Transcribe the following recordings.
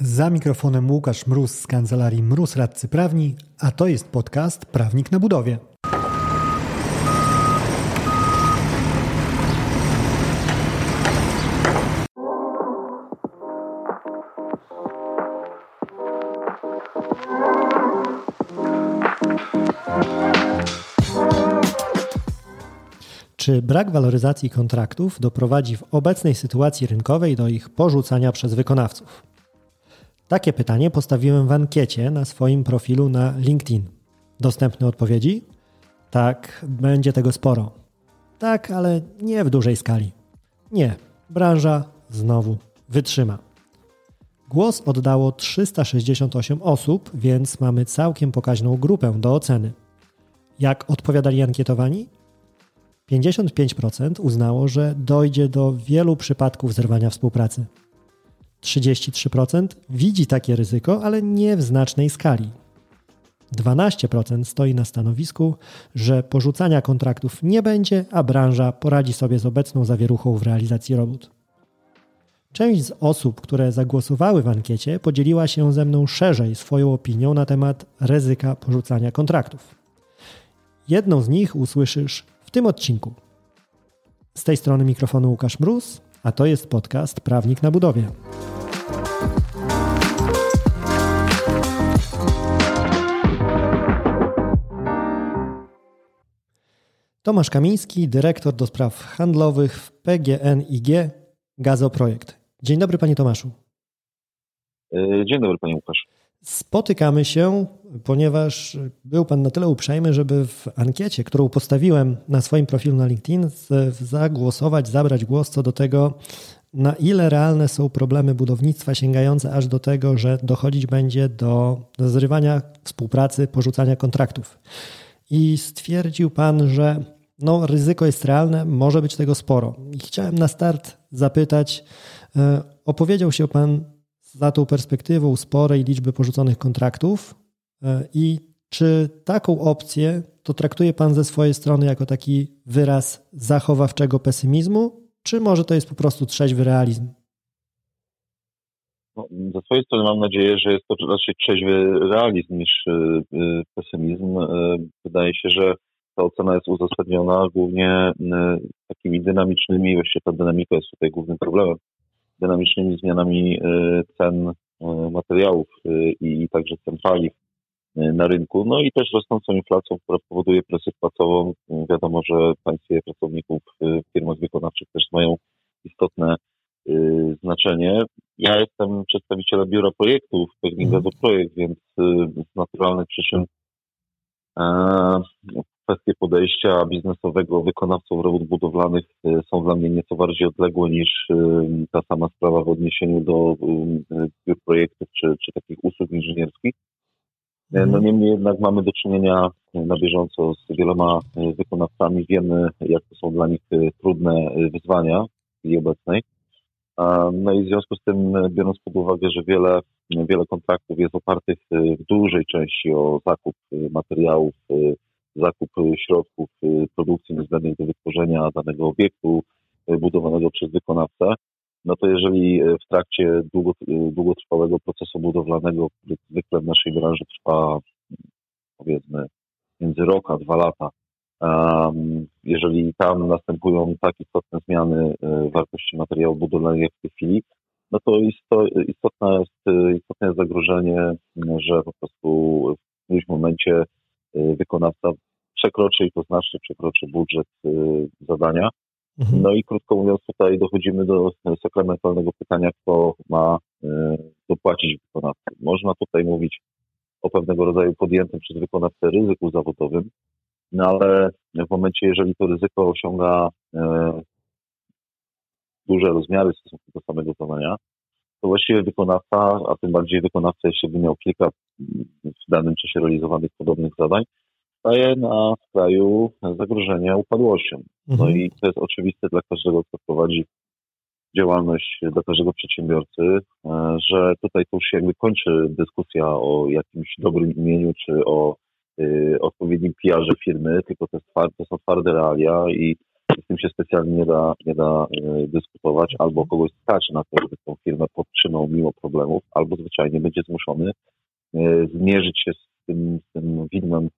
Za mikrofonem Łukasz Mróz z kancelarii Mróz Radcy Prawni, a to jest podcast Prawnik na Budowie. Czy brak waloryzacji kontraktów doprowadzi w obecnej sytuacji rynkowej do ich porzucania przez wykonawców? Takie pytanie postawiłem w ankiecie na swoim profilu na LinkedIn. Dostępne odpowiedzi? Tak, będzie tego sporo. Tak, ale nie w dużej skali. Nie, branża znowu wytrzyma. Głos oddało 368 osób, więc mamy całkiem pokaźną grupę do oceny. Jak odpowiadali ankietowani? 55% uznało, że dojdzie do wielu przypadków zerwania współpracy. 33% widzi takie ryzyko, ale nie w znacznej skali. 12% stoi na stanowisku, że porzucania kontraktów nie będzie, a branża poradzi sobie z obecną zawieruchą w realizacji robót. Część z osób, które zagłosowały w ankiecie, podzieliła się ze mną szerzej swoją opinią na temat ryzyka porzucania kontraktów. Jedną z nich usłyszysz w tym odcinku. Z tej strony mikrofonu Łukasz Mróz, a to jest podcast Prawnik na Budowie. Tomasz Kamiński, dyrektor do spraw handlowych w PGNiG Gazoprojekt. Dzień dobry panie Tomaszu. E, dzień dobry panie Łukasz. Spotykamy się, ponieważ był Pan na tyle uprzejmy, żeby w ankiecie, którą postawiłem na swoim profilu na LinkedIn, zagłosować, zabrać głos co do tego, na ile realne są problemy budownictwa sięgające aż do tego, że dochodzić będzie do zrywania współpracy, porzucania kontraktów. I stwierdził Pan, że no, ryzyko jest realne, może być tego sporo. I chciałem na start zapytać, e, opowiedział się Pan za tą perspektywą sporej liczby porzuconych kontraktów e, i czy taką opcję to traktuje Pan ze swojej strony jako taki wyraz zachowawczego pesymizmu, czy może to jest po prostu trzeźwy realizm? No, ze swojej strony mam nadzieję, że jest to raczej trzeźwy realizm niż y, y, pesymizm. Y, wydaje się, że ta ocena jest uzasadniona głównie takimi dynamicznymi, właściwie ta dynamika jest tutaj głównym problemem, dynamicznymi zmianami cen materiałów i także cen paliw na rynku, no i też rosnącą inflacją, która powoduje presję płacową. Wiadomo, że państwie pracowników w firmach wykonawczych też mają istotne y, znaczenie. Ja jestem przedstawicielem biura projektów, pewnie mm. projekt, więc z naturalnych przyczyn e, kwestie podejścia biznesowego wykonawców robót budowlanych są dla mnie nieco bardziej odległe niż ta sama sprawa w odniesieniu do biur projektów czy, czy takich usług inżynierskich. E, no mhm. niemniej jednak mamy do czynienia na bieżąco z wieloma e, wykonawcami. Wiemy, jak to są dla nich e, trudne wyzwania w chwili obecnej. No i w związku z tym, biorąc pod uwagę, że wiele, wiele kontraktów jest opartych w dużej części o zakup materiałów, zakup środków produkcji niezbędnych do wytworzenia danego obiektu budowanego przez wykonawcę, no to jeżeli e, w trakcie e, długotrwałego procesu budowlanego, który zwykle w naszej branży trwa powiedzmy między rok a dwa lata, jeżeli tam następują tak istotne zmiany e, wartości materiału budowlanego jak w tej chwili, no to istotne jest, istotne jest zagrożenie, że po prostu w którymś momencie wykonawca przekroczy i to znacznie przekroczy budżet zadania, Mhm. No i krótko mówiąc, tutaj dochodzimy do sakramentalnego pytania, kto ma y, dopłacić wykonawcy. Można tutaj mówić o pewnego rodzaju podjętym przez wykonawcę ryzyku zawodowym, no ale w momencie, jeżeli to ryzyko osiąga y, duże rozmiary w stosunku do samego zadania, to właściwie wykonawca, a tym bardziej wykonawca, jeśli by miał kilka w danym czasie realizowanych podobnych zadań, staje na kraju zagrożenia upadłością. No mhm. i to jest oczywiste dla każdego, kto prowadzi działalność, dla każdego przedsiębiorcy, e, że tutaj to już się jakby kończy dyskusja o jakimś dobrym imieniu czy o y, odpowiednim PR-ze firmy, tylko to, jest, to są twarde realia i z tym się specjalnie nie da, nie da dyskutować, albo kogoś stać na to, żeby tą firmę podtrzymał mimo problemów, albo zwyczajnie będzie zmuszony zmierzyć się z tym, z tym widmem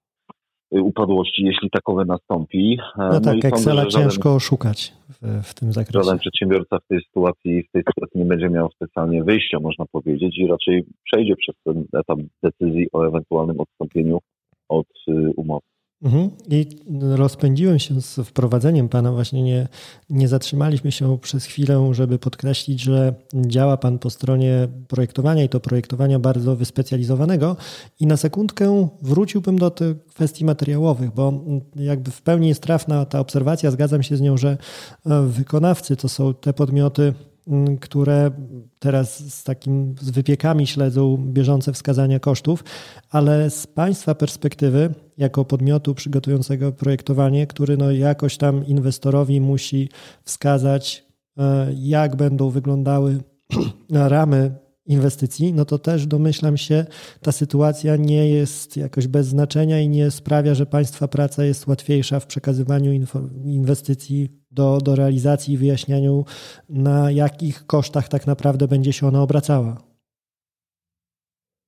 upadłości, jeśli takowe nastąpi. No, no tak, Excela ciężko oszukać w, w, tym zakresie. Żaden przedsiębiorca w tej sytuacji w tej sytuacji nie będzie miał specjalnie wyjścia, można powiedzieć, i raczej przejdzie przez ten etap decyzji o ewentualnym odstąpieniu od y, umowy. Mhm. I rozpędziłem się z wprowadzeniem Pana. Właśnie nie, nie zatrzymaliśmy się przez chwilę, żeby podkreślić, że działa Pan po stronie projektowania i to projektowania bardzo wyspecjalizowanego. I na sekundkę wróciłbym do tych kwestii materiałowych, bo jakby w pełni jest trafna ta obserwacja. Zgadzam się z nią, że e, wykonawcy to są te podmioty, które teraz z takim z wypiekami śledzą bieżące wskazania kosztów, ale z Państwa perspektywy, jako podmiotu przygotującego projektowanie, który no jakoś tam inwestorowi musi wskazać, e, jak będą wyglądały ramy inwestycji, no to też domyślam się, ta sytuacja nie jest jakoś bez znaczenia i nie sprawia, że Państwa praca jest łatwiejsza w przekazywaniu inwestycji do, do realizacji i wyjaśnianiu, na jakich kosztach tak naprawdę będzie się ona obracała.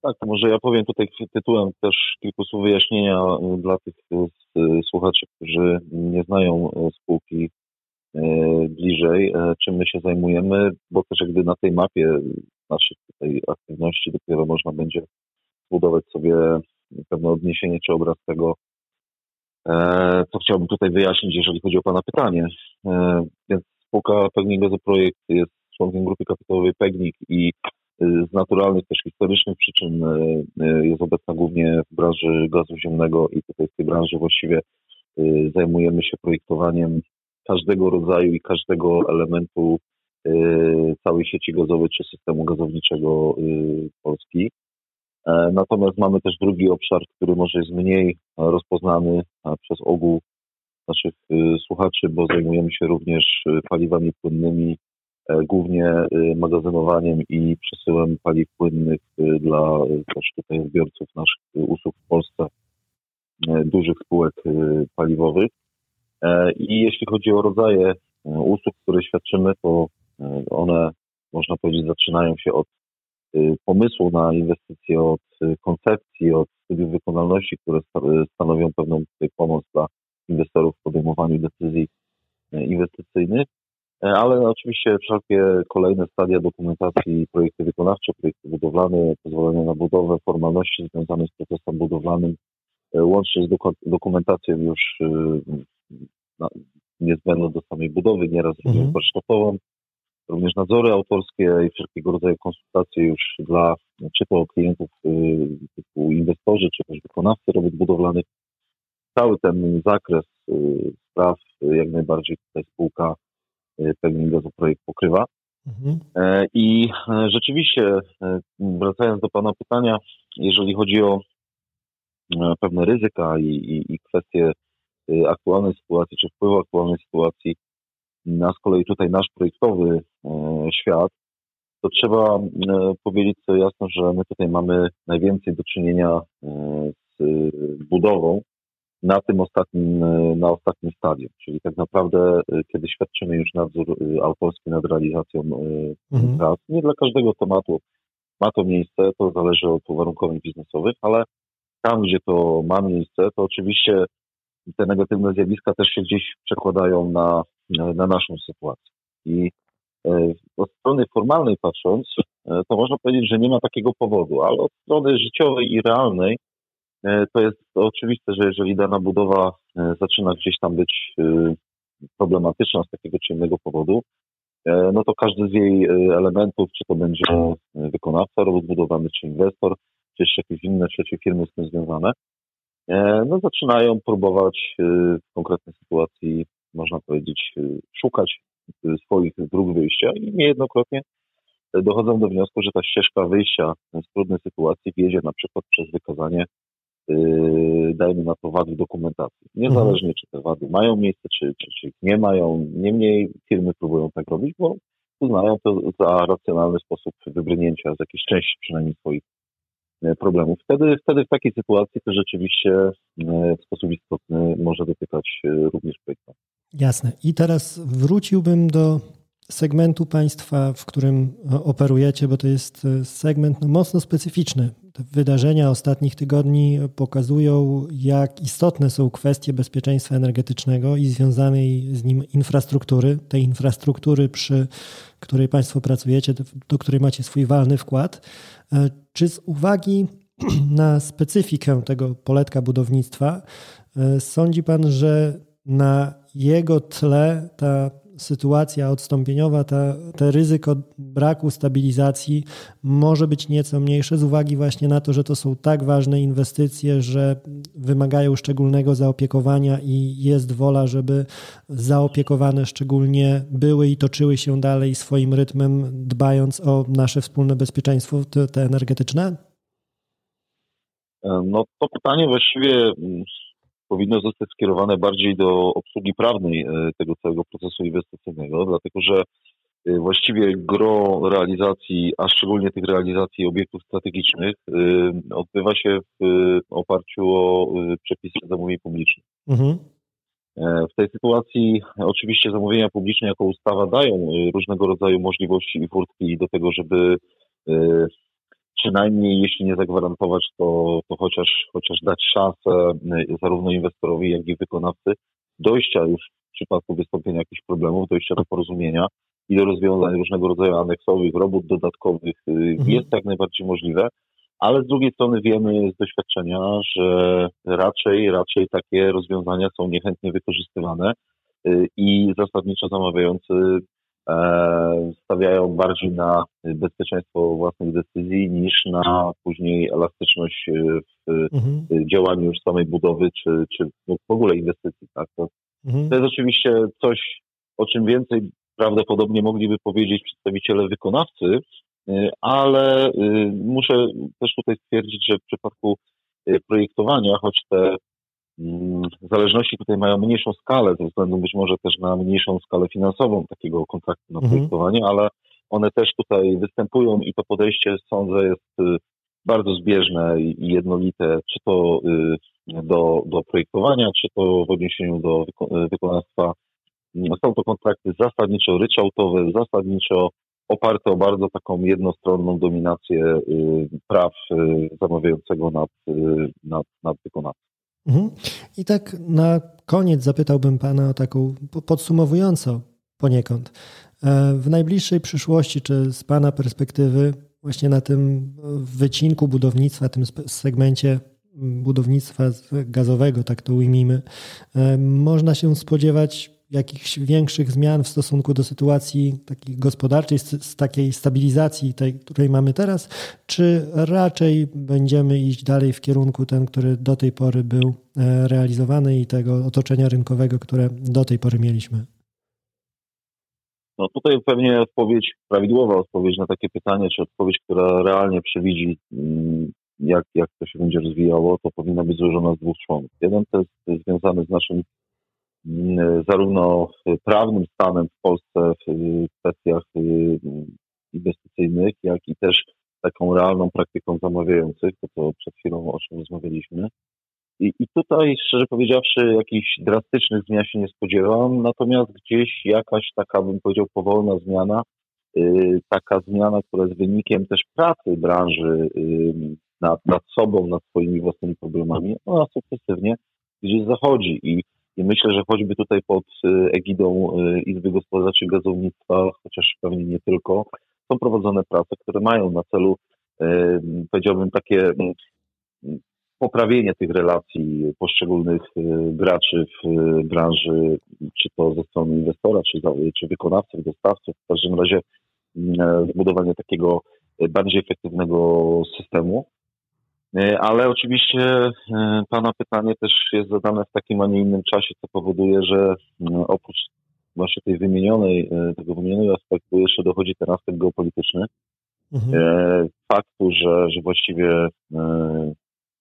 Tak, może ja powiem tutaj tytułem też kilku słów wyjaśnienia y, dla tych y, słuchaczy, którzy nie znają spółki bliżej, czym my się zajmujemy, bo też jakby na tej mapie naszych tutaj aktywności dopiero można będzie zbudować sobie pewne odniesienie czy obraz tego, E, co chciałbym tutaj wyjaśnić, jeżeli chodzi o Pana pytanie. E, więc spółka Pegnik Gazoprojekt jest członkiem grupy kapitałowej Pegnik i e, z naturalnych, też historycznych przyczyn jest obecna głównie w branży gazu ziemnego i tutaj w tej branży właściwie zajmujemy się projektowaniem każdego rodzaju i każdego elementu całej sieci gazowej czy systemu gazowniczego Polski. E, natomiast mamy też drugi obszar, który może jest mniej rozpoznany przez ogół naszych y, słuchaczy, bo zajmujemy się również y, paliwami płynnymi, e, głównie y, magazynowaniem i przesyłem paliw płynnych dla też tutaj odbiorców naszych usług w Polsce, e, dużych spółek paliwowych. I jeśli chodzi o rodzaje usług, które świadczymy, to one, można powiedzieć, zaczynają się od pomysłu na inwestycje, od y, koncepcji, od studiów wykonalności, które y, stanowią pewną pomoc dla inwestorów w podejmowaniu decyzji inwestycyjnych, ale oczywiście wszelkie kolejne stadia dokumentacji, projekty wykonawcze, projekty budowlane, pozwolenia na budowę, formalności związane z procesem budowlanym, łącznie z dokumentacją już niezbędną do samej budowy, nieraz mhm. warsztatową, również nadzory autorskie i wszelkiego rodzaju konsultacje już dla czy to klientów y, typu inwestorzy, czy też wykonawcy robót budowlanych. Cały ten zakres y, spraw y, jak najbardziej tutaj spółka pewnie projekt pokrywa. Mhm. E, I e, rzeczywiście, e, wracając do Pana pytania, jeżeli chodzi o pewne ryzyka i, i, i kwestie aktualnej sytuacji, czy wpływu aktualnej sytuacji na z kolei tutaj nasz projektowy e, świat, to trzeba e, powiedzieć sobie jasno, że my tutaj mamy najwięcej do czynienia e, z budową na tym ostatnim, na ostatnim stadium. Czyli tak naprawdę, kiedy świadczymy już nadzór autorski nad realizacją mhm. prac, nie dla każdego tematu ma to miejsce, to zależy od uwarunkowań biznesowych, ale tam, gdzie to ma miejsce, to oczywiście te negatywne zjawiska też się gdzieś przekładają na na naszą sytuację. I e, od strony formalnej patrząc, e, to można powiedzieć, że nie ma takiego powodu, ale od strony życiowej i realnej e, to jest oczywiste, że jeżeli dana budowa zaczyna gdzieś tam być problematyczna z takiego czy innego powodu, no to każdy z jej elementów, czy to będzie wykonawca robót budowany, czy inwestor, czy jeszcze jakieś inne trzecie firmy z tym związane, no zaczynają próbować w konkretnej sytuacji można powiedzieć, y, szukać y, swoich dróg wyjścia i niejednokrotnie dochodzą do wniosku, że ta ścieżka wyjścia z trudnej sytuacji wiedzie na przykład przez wykazanie, yy, dajmy na to, wady dokumentacji. Niezależnie, mhm. czy te wady mają miejsce, czy, czy, czy ich nie mają. Niemniej firmy próbują tak robić, bo uznają to za racjonalny sposób wybrnięcia z jakiejś części przynajmniej swoich e, problemów. Wtedy, wtedy w takiej sytuacji to rzeczywiście w sposób istotny może dotykać również projektantów. Jasne. I teraz wróciłbym do segmentu państwa, w którym operujecie, bo to jest segment no, mocno specyficzny. Te wydarzenia ostatnich tygodni pokazują, jak istotne są kwestie bezpieczeństwa energetycznego i związanej z nim infrastruktury, tej infrastruktury, przy której Państwo pracujecie, do której macie swój walny wkład. E, czy z uwagi na specyfikę tego poletka budownictwa, e, sądzi Pan, że na jego tle ta sytuacja odstąpieniowa, ta, te ryzyko braku stabilizacji może być nieco mniejsze z uwagi właśnie na to, że to są tak ważne inwestycje, że wymagają szczególnego zaopiekowania i jest wola, żeby zaopiekowane szczególnie były i toczyły się dalej swoim rytmem, dbając o nasze wspólne bezpieczeństwo, te, te energetyczne? No to pytanie właściwie powinno zostać skierowane bardziej do obsługi prawnej e, tego całego procesu inwestycyjnego, dlatego że e, właściwie gro realizacji, a szczególnie tych realizacji obiektów strategicznych, e, odbywa się w oparciu o przepisy zamówień publicznych. Mhm. W tej sytuacji oczywiście zamówienia publiczne jako ustawa dają różnego rodzaju możliwości i furtki do tego, żeby przynajmniej jeśli nie zagwarantować, to, to chociaż, chociaż dać szansę y, zarówno inwestorowi, jak i wykonawcy dojścia już w przypadku wystąpienia jakichś problemów, dojścia do porozumienia i do rozwiązań różnego rodzaju aneksowych, robót dodatkowych y, mhm. jest jak najbardziej możliwe, ale z drugiej strony wiemy z doświadczenia, że raczej, raczej takie rozwiązania są niechętnie wykorzystywane y, i zasadniczo zamawiający stawiają bardziej na bezpieczeństwo własnych decyzji niż na później elastyczność w mhm. działaniu już samej budowy czy, czy w ogóle inwestycji. Tak? To, mhm. to jest oczywiście coś, o czym więcej prawdopodobnie mogliby powiedzieć przedstawiciele wykonawcy, e, ale e, muszę też tutaj stwierdzić, że w przypadku projektowania, choć te zależności tutaj mają mniejszą skalę, ze względu być może też na mniejszą skalę finansową takiego kontraktu na mhm. projektowanie, ale one też tutaj występują i to podejście sądzę jest y, bardzo zbieżne i jednolite, czy to y, do, do projektowania, czy to w odniesieniu do wykonawstwa. Są to kontrakty zasadniczo ryczałtowe, zasadniczo oparte o bardzo taką jednostronną dominację y, praw zamawiającego nad, nad, nad wykonawcą. Mhm. I tak na koniec zapytałbym Pana o taką podsumowująco poniekąd. E, w najbliższej przyszłości, czy z Pana perspektywy, właśnie na tym wycinku budownictwa, tym segmencie budownictwa gazowego, tak to ujmijmy, e, można się spodziewać jakichś większych zmian w stosunku do sytuacji takiej gospodarczej, z, takiej stabilizacji, tej, której mamy teraz, czy raczej będziemy iść dalej w kierunku ten, który do tej pory był e, realizowany i tego otoczenia rynkowego, które do tej pory mieliśmy? No tutaj pewnie odpowiedź, prawidłowa odpowiedź na takie pytanie, czy odpowiedź, która realnie przewidzi, mm, jak, jak to się będzie rozwijało, to powinna być złożona z dwóch członków. Jeden to jest związany z naszym zarówno prawnym stanem w Polsce w kwestiach y, inwestycyjnych, jak i też taką realną praktyką zamawiających, to co przed chwilą o czym rozmawialiśmy. I, I tutaj, szczerze powiedziawszy, jakichś drastycznych zmian się nie spodziewam, natomiast gdzieś jakaś taka, bym powiedział, powolna zmiana, yy, taka zmiana, która jest wynikiem też pracy branży yy, nad, nad sobą, nad swoimi własnymi problemami, ona sukcesywnie gdzieś zachodzi i i myślę, że choćby tutaj pod y, egidą y, Izby Gospodarczej Gazownictwa, chociaż pewnie nie tylko, są prowadzone prace, które mają na celu, y, powiedziałbym, takie mm, poprawienie tych relacji poszczególnych graczy w branży, czy to ze strony inwestora, czy, czy wykonawców, dostawców, w każdym razie mm, zbudowanie takiego bardziej efektywnego systemu. E, ale oczywiście e, Pana pytanie też jest zadane w takim, a nie innym czasie, co powoduje, że oprócz właśnie tej wymienionej, e, tego wymienionego aspektu jeszcze dochodzi ten aspekt geopolityczny. Mhm. Faktu, że, że właściwie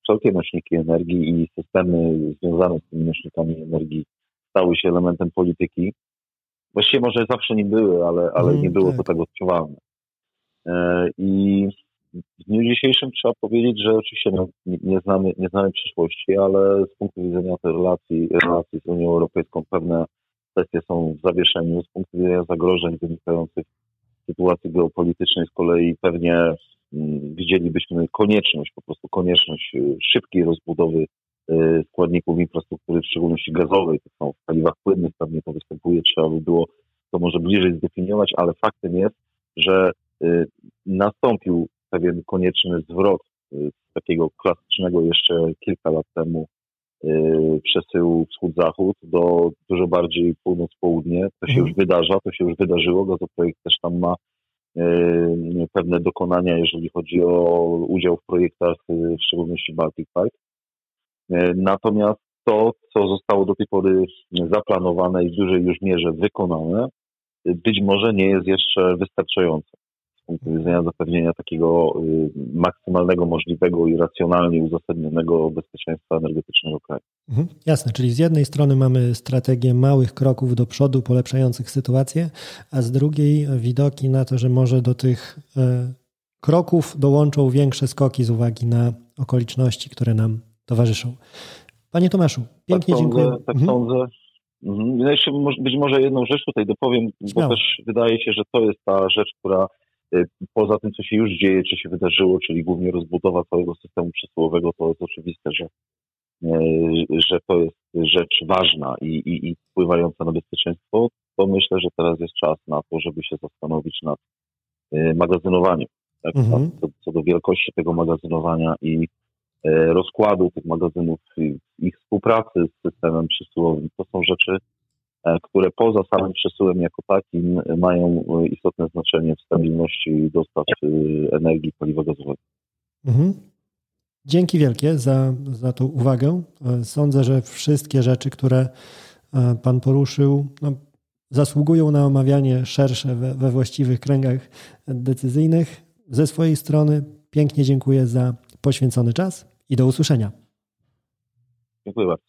wszelkie nośniki energii i systemy związane z tymi nośnikami energii stały się elementem polityki. Właściwie może zawsze nie były, ale, ale mhm, nie było tak. to tak odczuwalne. I w dniu dzisiejszym trzeba powiedzieć, że oczywiście no, nie, znamy, nie znamy przyszłości, ale z punktu widzenia tej relacji, relacji z Unią Europejską pewne kwestie są w zawieszeniu. Z punktu widzenia zagrożeń wynikających z sytuacji geopolitycznej z kolei pewnie mm, widzielibyśmy konieczność, po prostu konieczność y, szybkiej rozbudowy y, składników infrastruktury, w szczególności gazowej, to są w paliwach płynnych, pewnie to występuje, trzeba by było to może bliżej zdefiniować, ale faktem jest, że y, nastąpił pewien konieczny zwrot z takiego klasycznego jeszcze kilka lat temu Y, przesyłu wschód-zachód do dużo bardziej północ-południe. To się mhm. już wydarza, to się już wydarzyło. Gazoprojekt też tam ma y, pewne dokonania, jeżeli chodzi o udział w projektach, y, w szczególności Baltic Pipe. Natomiast to, co zostało do tej pory zaplanowane i w dużej już mierze wykonane, być może nie jest jeszcze wystarczające punktu widzenia zapewnienia takiego y, maksymalnego możliwego i racjonalnie uzasadnionego bezpieczeństwa energetycznego kraju. Mhm, jasne, czyli z jednej strony mamy strategię małych kroków do przodu polepszających sytuację, a z drugiej widoki na to, że może do tych e, kroków dołączą większe skoki z uwagi na okoliczności, które nam towarzyszą. Panie Tomaszu, pięknie tak dziękuję. Sądzę, tak mhm. sądzę. Mhm. Jeszcze być może jedną rzecz tutaj dopowiem, Śmiało. bo też wydaje się, że to jest ta rzecz, która poza tym, co się już dzieje, czy się wydarzyło, czyli głównie rozbudowa całego systemu przesyłowego, to jest oczywiste, że, y, że to jest rzecz ważna i, i, i wpływająca na bezpieczeństwo, to myślę, że teraz jest czas na to, żeby się zastanowić nad y, magazynowaniem. Tak? Mhm. Co, do wielkości tego magazynowania i rozkładu tych magazynów, ich współpracy z systemem przesyłowym, to są rzeczy, które poza samym przesyłem jako takim mają e, istotne znaczenie w stabilności dostaw e, energii paliwa gazowego. Mhm. Dzięki wielkie za, za tą uwagę. Sądzę, że wszystkie rzeczy, które Pan poruszył, no, zasługują na omawianie szersze we, we właściwych kręgach decyzyjnych. Ze swojej strony pięknie dziękuję za poświęcony czas i do usłyszenia. Dziękuję bardzo.